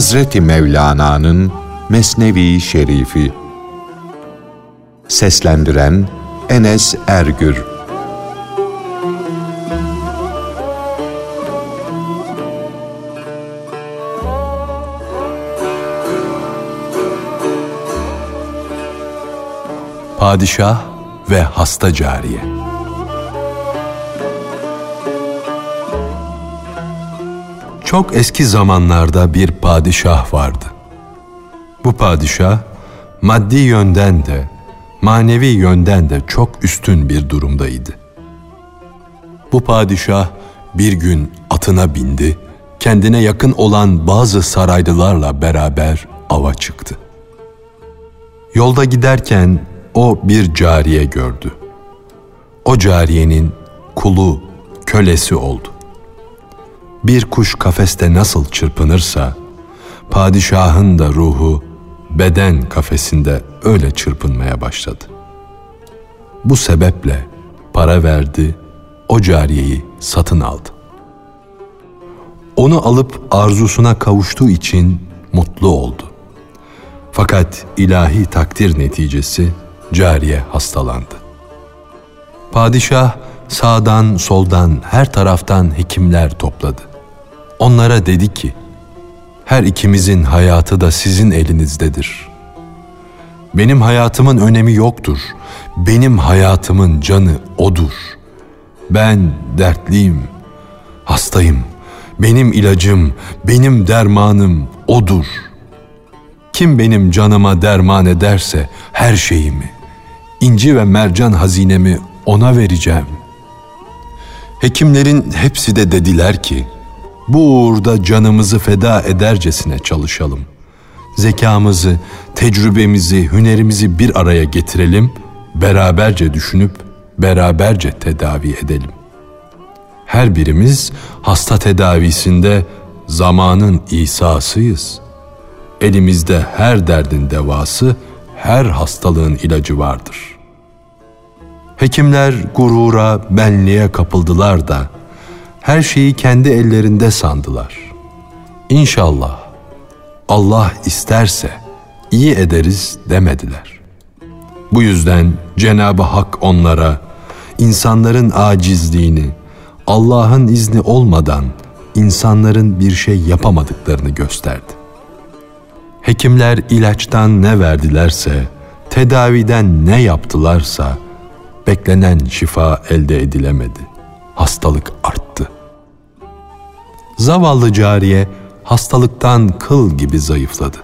Hazreti Mevlana'nın Mesnevi Şerifi. Seslendiren Enes Ergür. Padişah ve Hasta Cariye Çok eski zamanlarda bir padişah vardı. Bu padişah maddi yönden de manevi yönden de çok üstün bir durumdaydı. Bu padişah bir gün atına bindi, kendine yakın olan bazı saraylılarla beraber ava çıktı. Yolda giderken o bir cariye gördü. O cariyenin kulu, kölesi oldu. Bir kuş kafeste nasıl çırpınırsa, padişahın da ruhu beden kafesinde öyle çırpınmaya başladı. Bu sebeple para verdi, o cariyeyi satın aldı. Onu alıp arzusuna kavuştuğu için mutlu oldu. Fakat ilahi takdir neticesi cariye hastalandı. Padişah sağdan soldan her taraftan hekimler topladı. Onlara dedi ki, her ikimizin hayatı da sizin elinizdedir. Benim hayatımın önemi yoktur. Benim hayatımın canı odur. Ben dertliyim, hastayım. Benim ilacım, benim dermanım odur. Kim benim canıma derman ederse her şeyimi, inci ve mercan hazinemi ona vereceğim. Hekimlerin hepsi de dediler ki, bu uğurda canımızı feda edercesine çalışalım. Zekamızı, tecrübemizi, hünerimizi bir araya getirelim, beraberce düşünüp beraberce tedavi edelim. Her birimiz hasta tedavisinde zamanın İsa'sıyız. Elimizde her derdin devası, her hastalığın ilacı vardır. Hekimler gurura, benliğe kapıldılar da her şeyi kendi ellerinde sandılar. İnşallah Allah isterse iyi ederiz demediler. Bu yüzden Cenab-ı Hak onlara insanların acizliğini, Allah'ın izni olmadan insanların bir şey yapamadıklarını gösterdi. Hekimler ilaçtan ne verdilerse, tedaviden ne yaptılarsa beklenen şifa elde edilemedi. Hastalık arttı. Zavallı cariye hastalıktan kıl gibi zayıfladı.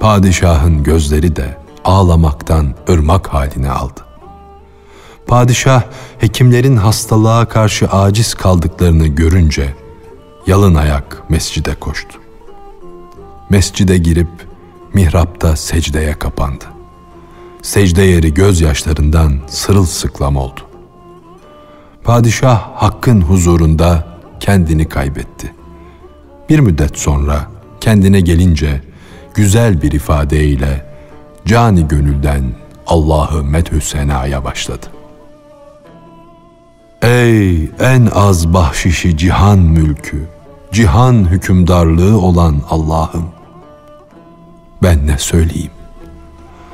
Padişahın gözleri de ağlamaktan ırmak haline aldı. Padişah hekimlerin hastalığa karşı aciz kaldıklarını görünce yalın ayak mescide koştu. Mescide girip mihrapta secdeye kapandı. Secde yeri gözyaşlarından sırılsıklam oldu. Padişah hakkın huzurunda kendini kaybetti. Bir müddet sonra kendine gelince güzel bir ifadeyle cani gönülden Allah'ı medhü senaya başladı. Ey en az bahşişi cihan mülkü, cihan hükümdarlığı olan Allah'ım! Ben ne söyleyeyim?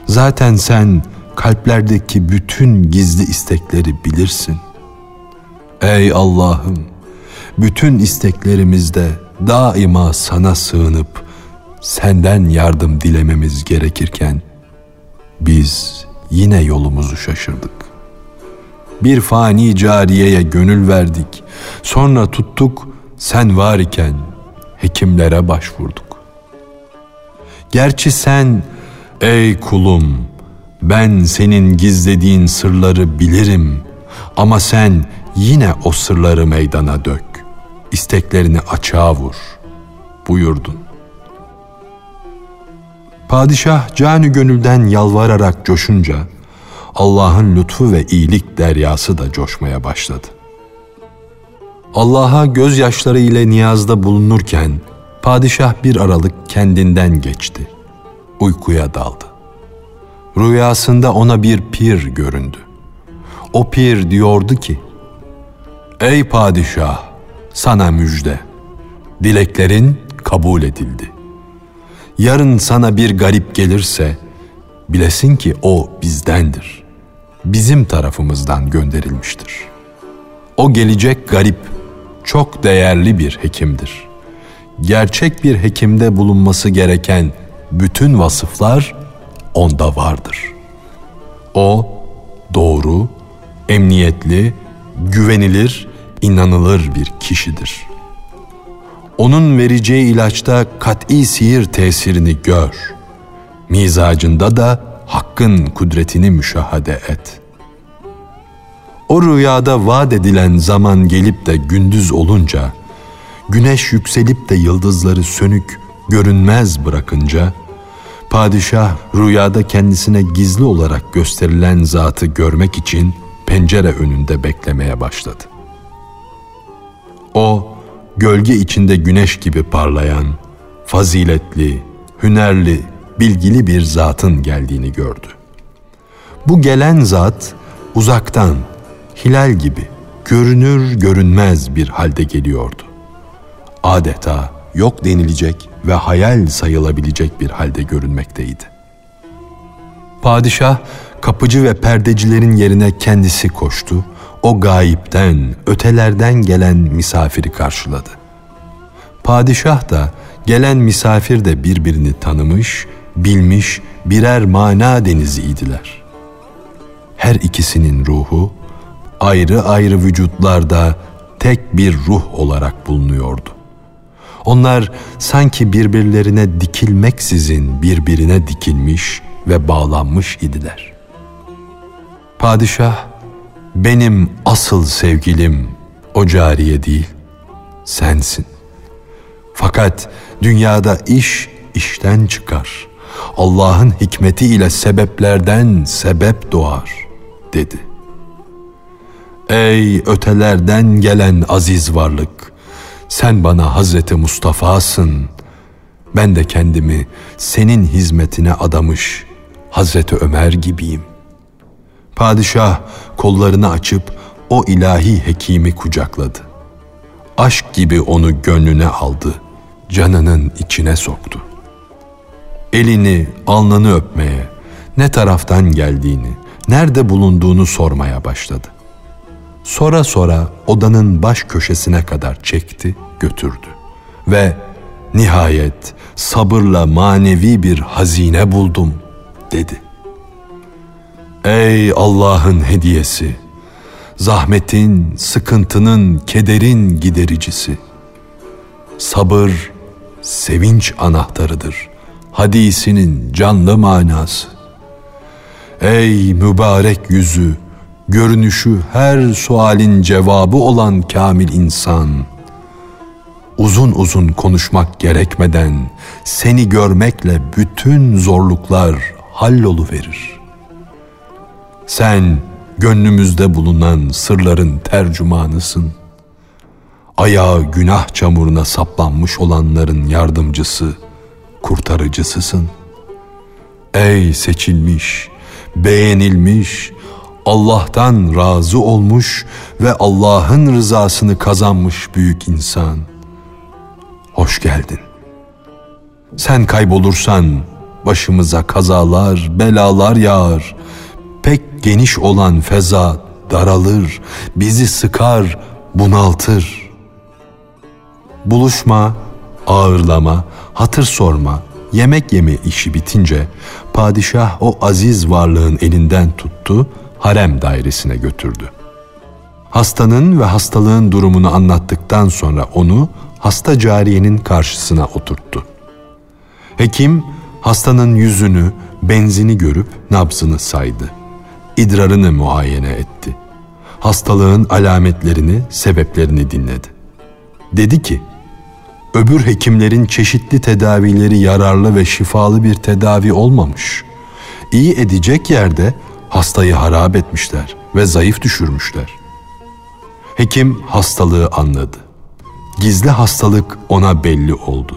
Zaten sen kalplerdeki bütün gizli istekleri bilirsin. Ey Allah'ım! Bütün isteklerimizde daima sana sığınıp senden yardım dilememiz gerekirken biz yine yolumuzu şaşırdık. Bir fani cariyeye gönül verdik. Sonra tuttuk sen var iken hekimlere başvurduk. Gerçi sen ey kulum ben senin gizlediğin sırları bilirim ama sen yine o sırları meydana dök. isteklerini açığa vur buyurdun. Padişah canı gönülden yalvararak coşunca Allah'ın lütfu ve iyilik deryası da coşmaya başladı. Allah'a gözyaşları ile niyazda bulunurken padişah bir aralık kendinden geçti. Uykuya daldı. Rüyasında ona bir pir göründü. O pir diyordu ki, Ey padişah, sana müjde, dileklerin kabul edildi. Yarın sana bir garip gelirse bilesin ki o bizdendir. Bizim tarafımızdan gönderilmiştir. O gelecek garip çok değerli bir hekimdir. Gerçek bir hekimde bulunması gereken bütün vasıflar onda vardır. O doğru, emniyetli, güvenilir, inanılır bir kişidir. Onun vereceği ilaçta kat'i sihir tesirini gör. Mizacında da hakkın kudretini müşahede et. O rüyada vaat edilen zaman gelip de gündüz olunca, güneş yükselip de yıldızları sönük, görünmez bırakınca, padişah rüyada kendisine gizli olarak gösterilen zatı görmek için pencere önünde beklemeye başladı. O, gölge içinde güneş gibi parlayan, faziletli, hünerli, bilgili bir zatın geldiğini gördü. Bu gelen zat uzaktan, hilal gibi, görünür görünmez bir halde geliyordu. Adeta yok denilecek ve hayal sayılabilecek bir halde görünmekteydi. Padişah kapıcı ve perdecilerin yerine kendisi koştu. O gayipten, ötelerden gelen misafiri karşıladı. Padişah da gelen misafir de birbirini tanımış, bilmiş birer mana deniziydiler. Her ikisinin ruhu ayrı ayrı vücutlarda tek bir ruh olarak bulunuyordu. Onlar sanki birbirlerine dikilmeksizin birbirine dikilmiş ve bağlanmış idiler. Padişah, benim asıl sevgilim o cariye değil, sensin. Fakat dünyada iş işten çıkar. Allah'ın hikmetiyle sebeplerden sebep doğar, dedi. Ey ötelerden gelen aziz varlık, sen bana Hazreti Mustafa'sın. Ben de kendimi senin hizmetine adamış Hazreti Ömer gibiyim. Padişah kollarını açıp o ilahi hekimi kucakladı. Aşk gibi onu gönlüne aldı, canının içine soktu. Elini, alnını öpmeye, ne taraftan geldiğini, nerede bulunduğunu sormaya başladı. Sonra sonra odanın baş köşesine kadar çekti, götürdü. Ve nihayet sabırla manevi bir hazine buldum dedi. Ey Allah'ın hediyesi, zahmetin, sıkıntının, kederin gidericisi. Sabır, sevinç anahtarıdır. Hadisinin canlı manası. Ey mübarek yüzü, görünüşü her sualin cevabı olan kamil insan, uzun uzun konuşmak gerekmeden seni görmekle bütün zorluklar hallolu verir. Sen gönlümüzde bulunan sırların tercümanısın. Ayağı günah çamuruna saplanmış olanların yardımcısı, kurtarıcısısın. Ey seçilmiş, beğenilmiş, Allah'tan razı olmuş ve Allah'ın rızasını kazanmış büyük insan. Hoş geldin. Sen kaybolursan başımıza kazalar, belalar yağar. Geniş olan feza daralır, bizi sıkar, bunaltır. Buluşma, ağırlama, hatır sorma, yemek yeme işi bitince padişah o aziz varlığın elinden tuttu, harem dairesine götürdü. Hastanın ve hastalığın durumunu anlattıktan sonra onu hasta cariyenin karşısına oturttu. Hekim hastanın yüzünü, benzini görüp nabzını saydı. İdrarını muayene etti. Hastalığın alametlerini, sebeplerini dinledi. Dedi ki, öbür hekimlerin çeşitli tedavileri yararlı ve şifalı bir tedavi olmamış. İyi edecek yerde hastayı harap etmişler ve zayıf düşürmüşler. Hekim hastalığı anladı. Gizli hastalık ona belli oldu.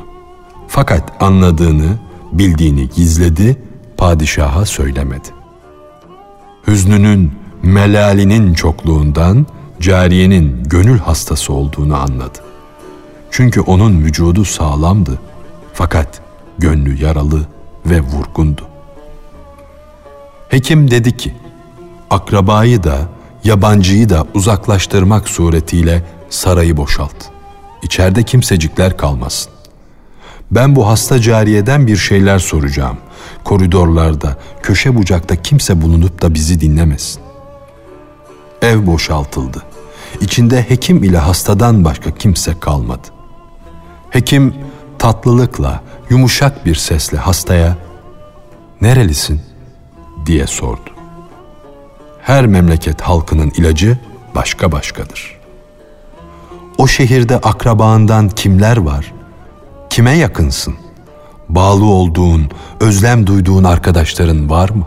Fakat anladığını, bildiğini gizledi, padişaha söylemedi. Hüznünün, melalinin çokluğundan cariyenin gönül hastası olduğunu anladı. Çünkü onun vücudu sağlamdı. Fakat gönlü yaralı ve vurgundu. Hekim dedi ki, akrabayı da yabancıyı da uzaklaştırmak suretiyle sarayı boşalt. İçeride kimsecikler kalmasın. Ben bu hasta cariyeden bir şeyler soracağım. Koridorlarda, köşe bucakta kimse bulunup da bizi dinlemesin. Ev boşaltıldı. İçinde hekim ile hastadan başka kimse kalmadı. Hekim tatlılıkla, yumuşak bir sesle hastaya "Nerelisin?" diye sordu. Her memleket halkının ilacı başka başkadır. O şehirde akrabaından kimler var? Kime yakınsın? Bağlı olduğun, özlem duyduğun arkadaşların var mı?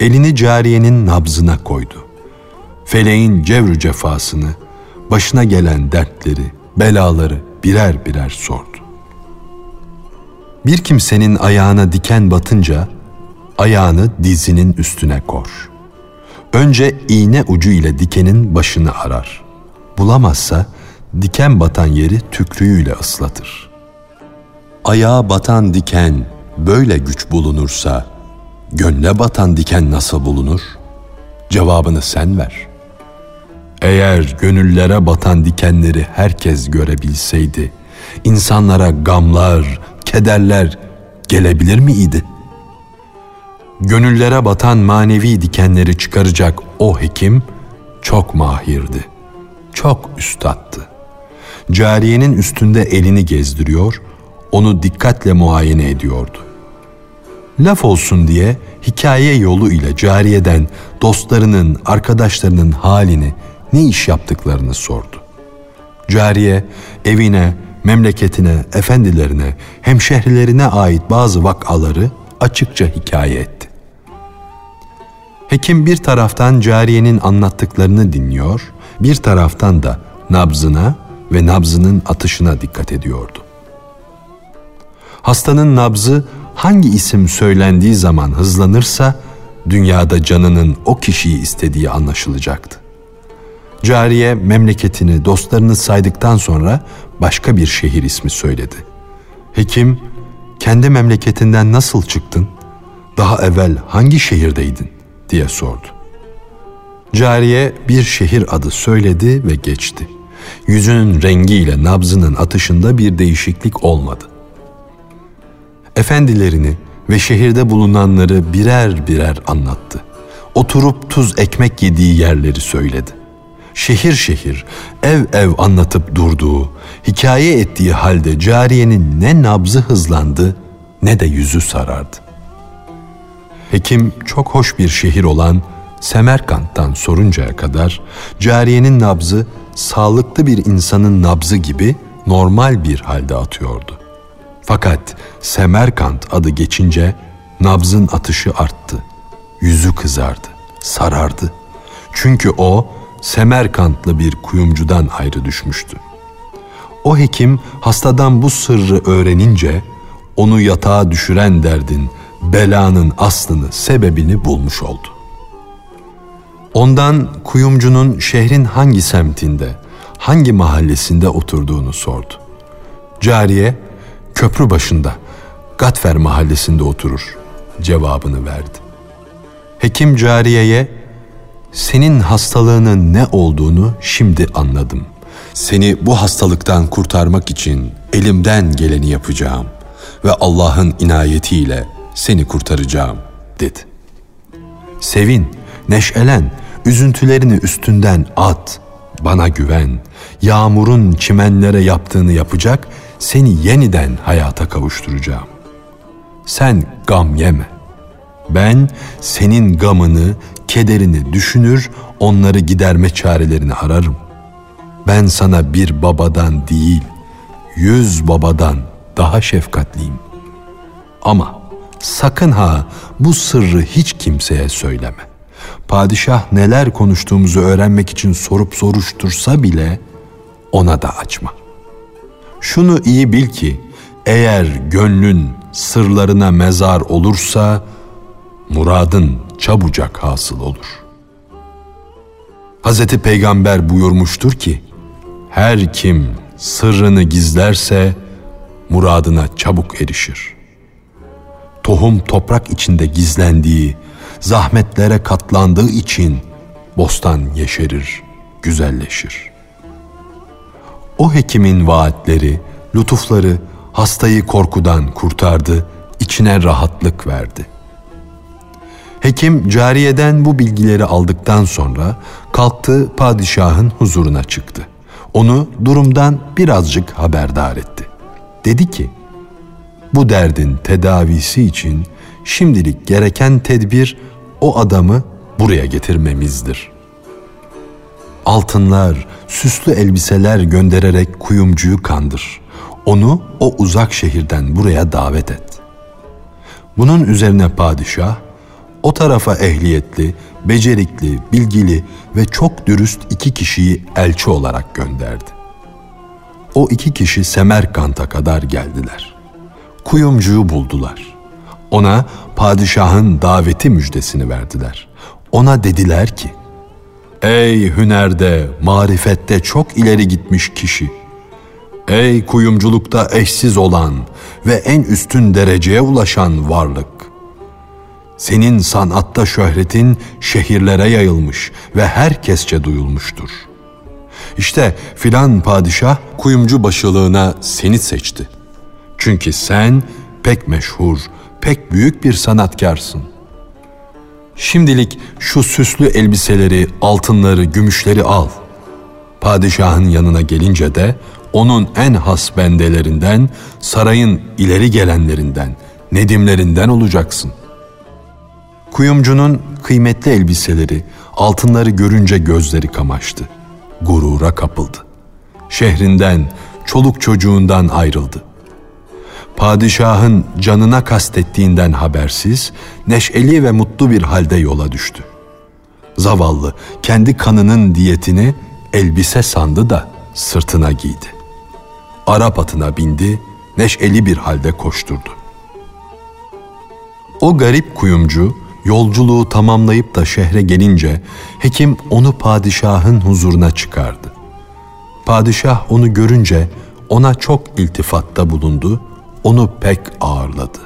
Elini cariyenin nabzına koydu. Feleğin cevrü cefasını, başına gelen dertleri, belaları birer birer sordu. Bir kimsenin ayağına diken batınca ayağını dizinin üstüne kor. Önce iğne ucu ile dikenin başını arar. Bulamazsa diken batan yeri tükrüğüyle ıslatır. Ayağa batan diken böyle güç bulunursa gönle batan diken nasıl bulunur? Cevabını sen ver. Eğer gönüllere batan dikenleri herkes görebilseydi, insanlara gamlar, kederler gelebilir miydi? Gönüllere batan manevi dikenleri çıkaracak o hekim çok mahirdi. Çok üstattı. Cariyenin üstünde elini gezdiriyor, onu dikkatle muayene ediyordu. Laf olsun diye hikaye yolu ile cariyeden dostlarının, arkadaşlarının halini, ne iş yaptıklarını sordu. Cariye evine, memleketine, efendilerine, hemşehrilerine ait bazı vakaları açıkça hikaye etti. Hekim bir taraftan cariyenin anlattıklarını dinliyor, bir taraftan da nabzına ve nabzının atışına dikkat ediyordu. Hastanın nabzı hangi isim söylendiği zaman hızlanırsa dünyada canının o kişiyi istediği anlaşılacaktı. Cariye memleketini, dostlarını saydıktan sonra başka bir şehir ismi söyledi. Hekim, kendi memleketinden nasıl çıktın? Daha evvel hangi şehirdeydin? diye sordu. Cariye bir şehir adı söyledi ve geçti. Yüzünün rengiyle nabzının atışında bir değişiklik olmadı. Efendilerini ve şehirde bulunanları birer birer anlattı. Oturup tuz ekmek yediği yerleri söyledi. Şehir şehir, ev ev anlatıp durduğu, hikaye ettiği halde cariyenin ne nabzı hızlandı ne de yüzü sarardı. Hekim çok hoş bir şehir olan Semerkant'tan soruncaya kadar cariyenin nabzı sağlıklı bir insanın nabzı gibi normal bir halde atıyordu. Fakat Semerkant adı geçince nabzın atışı arttı. Yüzü kızardı, sarardı. Çünkü o Semerkantlı bir kuyumcudan ayrı düşmüştü. O hekim hastadan bu sırrı öğrenince onu yatağa düşüren derdin, belanın aslını, sebebini bulmuş oldu. Ondan kuyumcunun şehrin hangi semtinde, hangi mahallesinde oturduğunu sordu. Cariye, köprü başında, Gatfer mahallesinde oturur cevabını verdi. Hekim cariyeye, senin hastalığının ne olduğunu şimdi anladım. Seni bu hastalıktan kurtarmak için elimden geleni yapacağım ve Allah'ın inayetiyle seni kurtaracağım dedi. Sevin, neşelen, üzüntülerini üstünden at, bana güven, yağmurun çimenlere yaptığını yapacak, seni yeniden hayata kavuşturacağım. Sen gam yeme. Ben senin gamını, kederini düşünür, onları giderme çarelerini ararım. Ben sana bir babadan değil, yüz babadan daha şefkatliyim. Ama sakın ha bu sırrı hiç kimseye söyleme. Padişah neler konuştuğumuzu öğrenmek için sorup soruştursa bile ona da açma. Şunu iyi bil ki eğer gönlün sırlarına mezar olursa muradın çabucak hasıl olur. Hazreti Peygamber buyurmuştur ki her kim sırrını gizlerse muradına çabuk erişir. Tohum toprak içinde gizlendiği, zahmetlere katlandığı için bostan yeşerir, güzelleşir. O hekimin vaatleri, lütufları hastayı korkudan kurtardı, içine rahatlık verdi. Hekim cariyeden bu bilgileri aldıktan sonra kalktı padişahın huzuruna çıktı. Onu durumdan birazcık haberdar etti. Dedi ki, bu derdin tedavisi için şimdilik gereken tedbir o adamı buraya getirmemizdir. Altınlar, süslü elbiseler göndererek kuyumcuyu kandır. Onu o uzak şehirden buraya davet et. Bunun üzerine padişah o tarafa ehliyetli, becerikli, bilgili ve çok dürüst iki kişiyi elçi olarak gönderdi. O iki kişi Semerkant'a kadar geldiler. Kuyumcuyu buldular. Ona padişahın daveti müjdesini verdiler. Ona dediler ki, Ey hünerde, marifette çok ileri gitmiş kişi! Ey kuyumculukta eşsiz olan ve en üstün dereceye ulaşan varlık! Senin sanatta şöhretin şehirlere yayılmış ve herkesçe duyulmuştur. İşte filan padişah kuyumcu başılığına seni seçti. Çünkü sen pek meşhur, pek büyük bir sanatkarsın. Şimdilik şu süslü elbiseleri, altınları, gümüşleri al. Padişahın yanına gelince de onun en has bendelerinden, sarayın ileri gelenlerinden, nedimlerinden olacaksın. Kuyumcunun kıymetli elbiseleri, altınları görünce gözleri kamaştı. Gurura kapıldı. Şehrinden, çoluk çocuğundan ayrıldı. Padişahın canına kastettiğinden habersiz, neşeli ve mutlu bir halde yola düştü. Zavallı kendi kanının diyetini elbise sandı da sırtına giydi. Arap atına bindi, neşeli bir halde koşturdu. O garip kuyumcu Yolculuğu tamamlayıp da şehre gelince hekim onu padişahın huzuruna çıkardı. Padişah onu görünce ona çok iltifatta bulundu, onu pek ağırladı.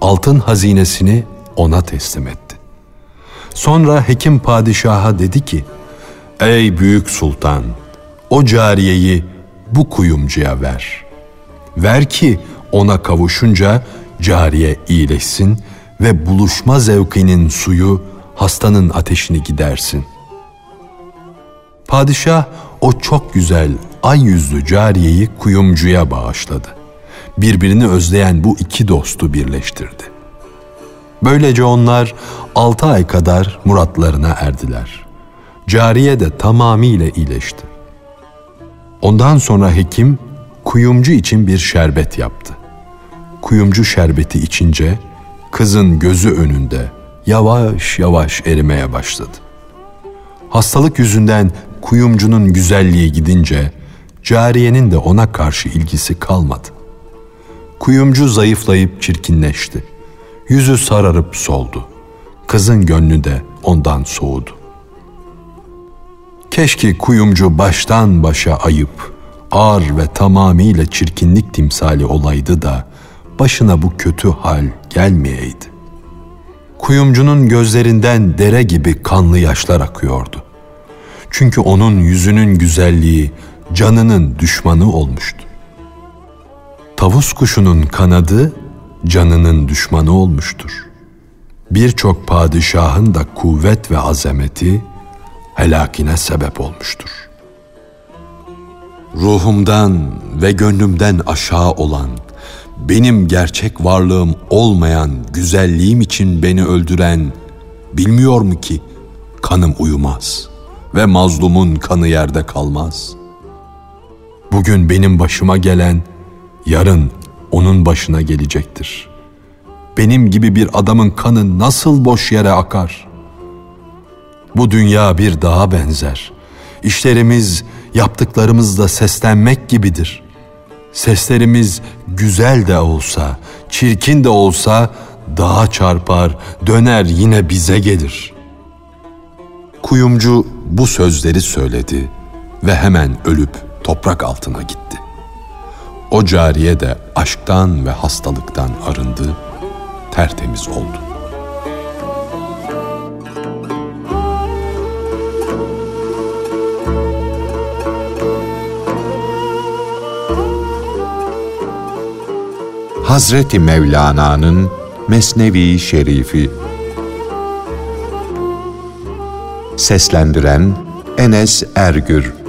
Altın hazinesini ona teslim etti. Sonra hekim padişaha dedi ki, Ey büyük sultan, o cariyeyi bu kuyumcuya ver. Ver ki ona kavuşunca cariye iyileşsin ve buluşma zevkinin suyu hastanın ateşini gidersin. Padişah o çok güzel ay yüzlü cariyeyi kuyumcuya bağışladı. Birbirini özleyen bu iki dostu birleştirdi. Böylece onlar altı ay kadar muratlarına erdiler. Cariye de tamamıyla iyileşti. Ondan sonra hekim kuyumcu için bir şerbet yaptı. Kuyumcu şerbeti içince kızın gözü önünde yavaş yavaş erimeye başladı. Hastalık yüzünden kuyumcunun güzelliği gidince cariyenin de ona karşı ilgisi kalmadı. Kuyumcu zayıflayıp çirkinleşti. Yüzü sararıp soldu. Kızın gönlü de ondan soğudu. Keşke kuyumcu baştan başa ayıp, ağır ve tamamıyla çirkinlik timsali olaydı da başına bu kötü hal gelmeyeydi. Kuyumcunun gözlerinden dere gibi kanlı yaşlar akıyordu. Çünkü onun yüzünün güzelliği canının düşmanı olmuştu. Tavus kuşunun kanadı canının düşmanı olmuştur. Birçok padişahın da kuvvet ve azameti helakine sebep olmuştur. Ruhumdan ve gönlümden aşağı olan benim gerçek varlığım olmayan güzelliğim için beni öldüren bilmiyor mu ki kanım uyumaz ve mazlumun kanı yerde kalmaz. Bugün benim başıma gelen yarın onun başına gelecektir. Benim gibi bir adamın kanı nasıl boş yere akar? Bu dünya bir dağa benzer. İşlerimiz yaptıklarımızla seslenmek gibidir.'' Seslerimiz güzel de olsa, çirkin de olsa dağa çarpar, döner yine bize gelir. Kuyumcu bu sözleri söyledi ve hemen ölüp toprak altına gitti. O cariye de aşktan ve hastalıktan arındı, tertemiz oldu. Hazreti Mevlana'nın Mesnevi Şerifi Seslendiren Enes Ergür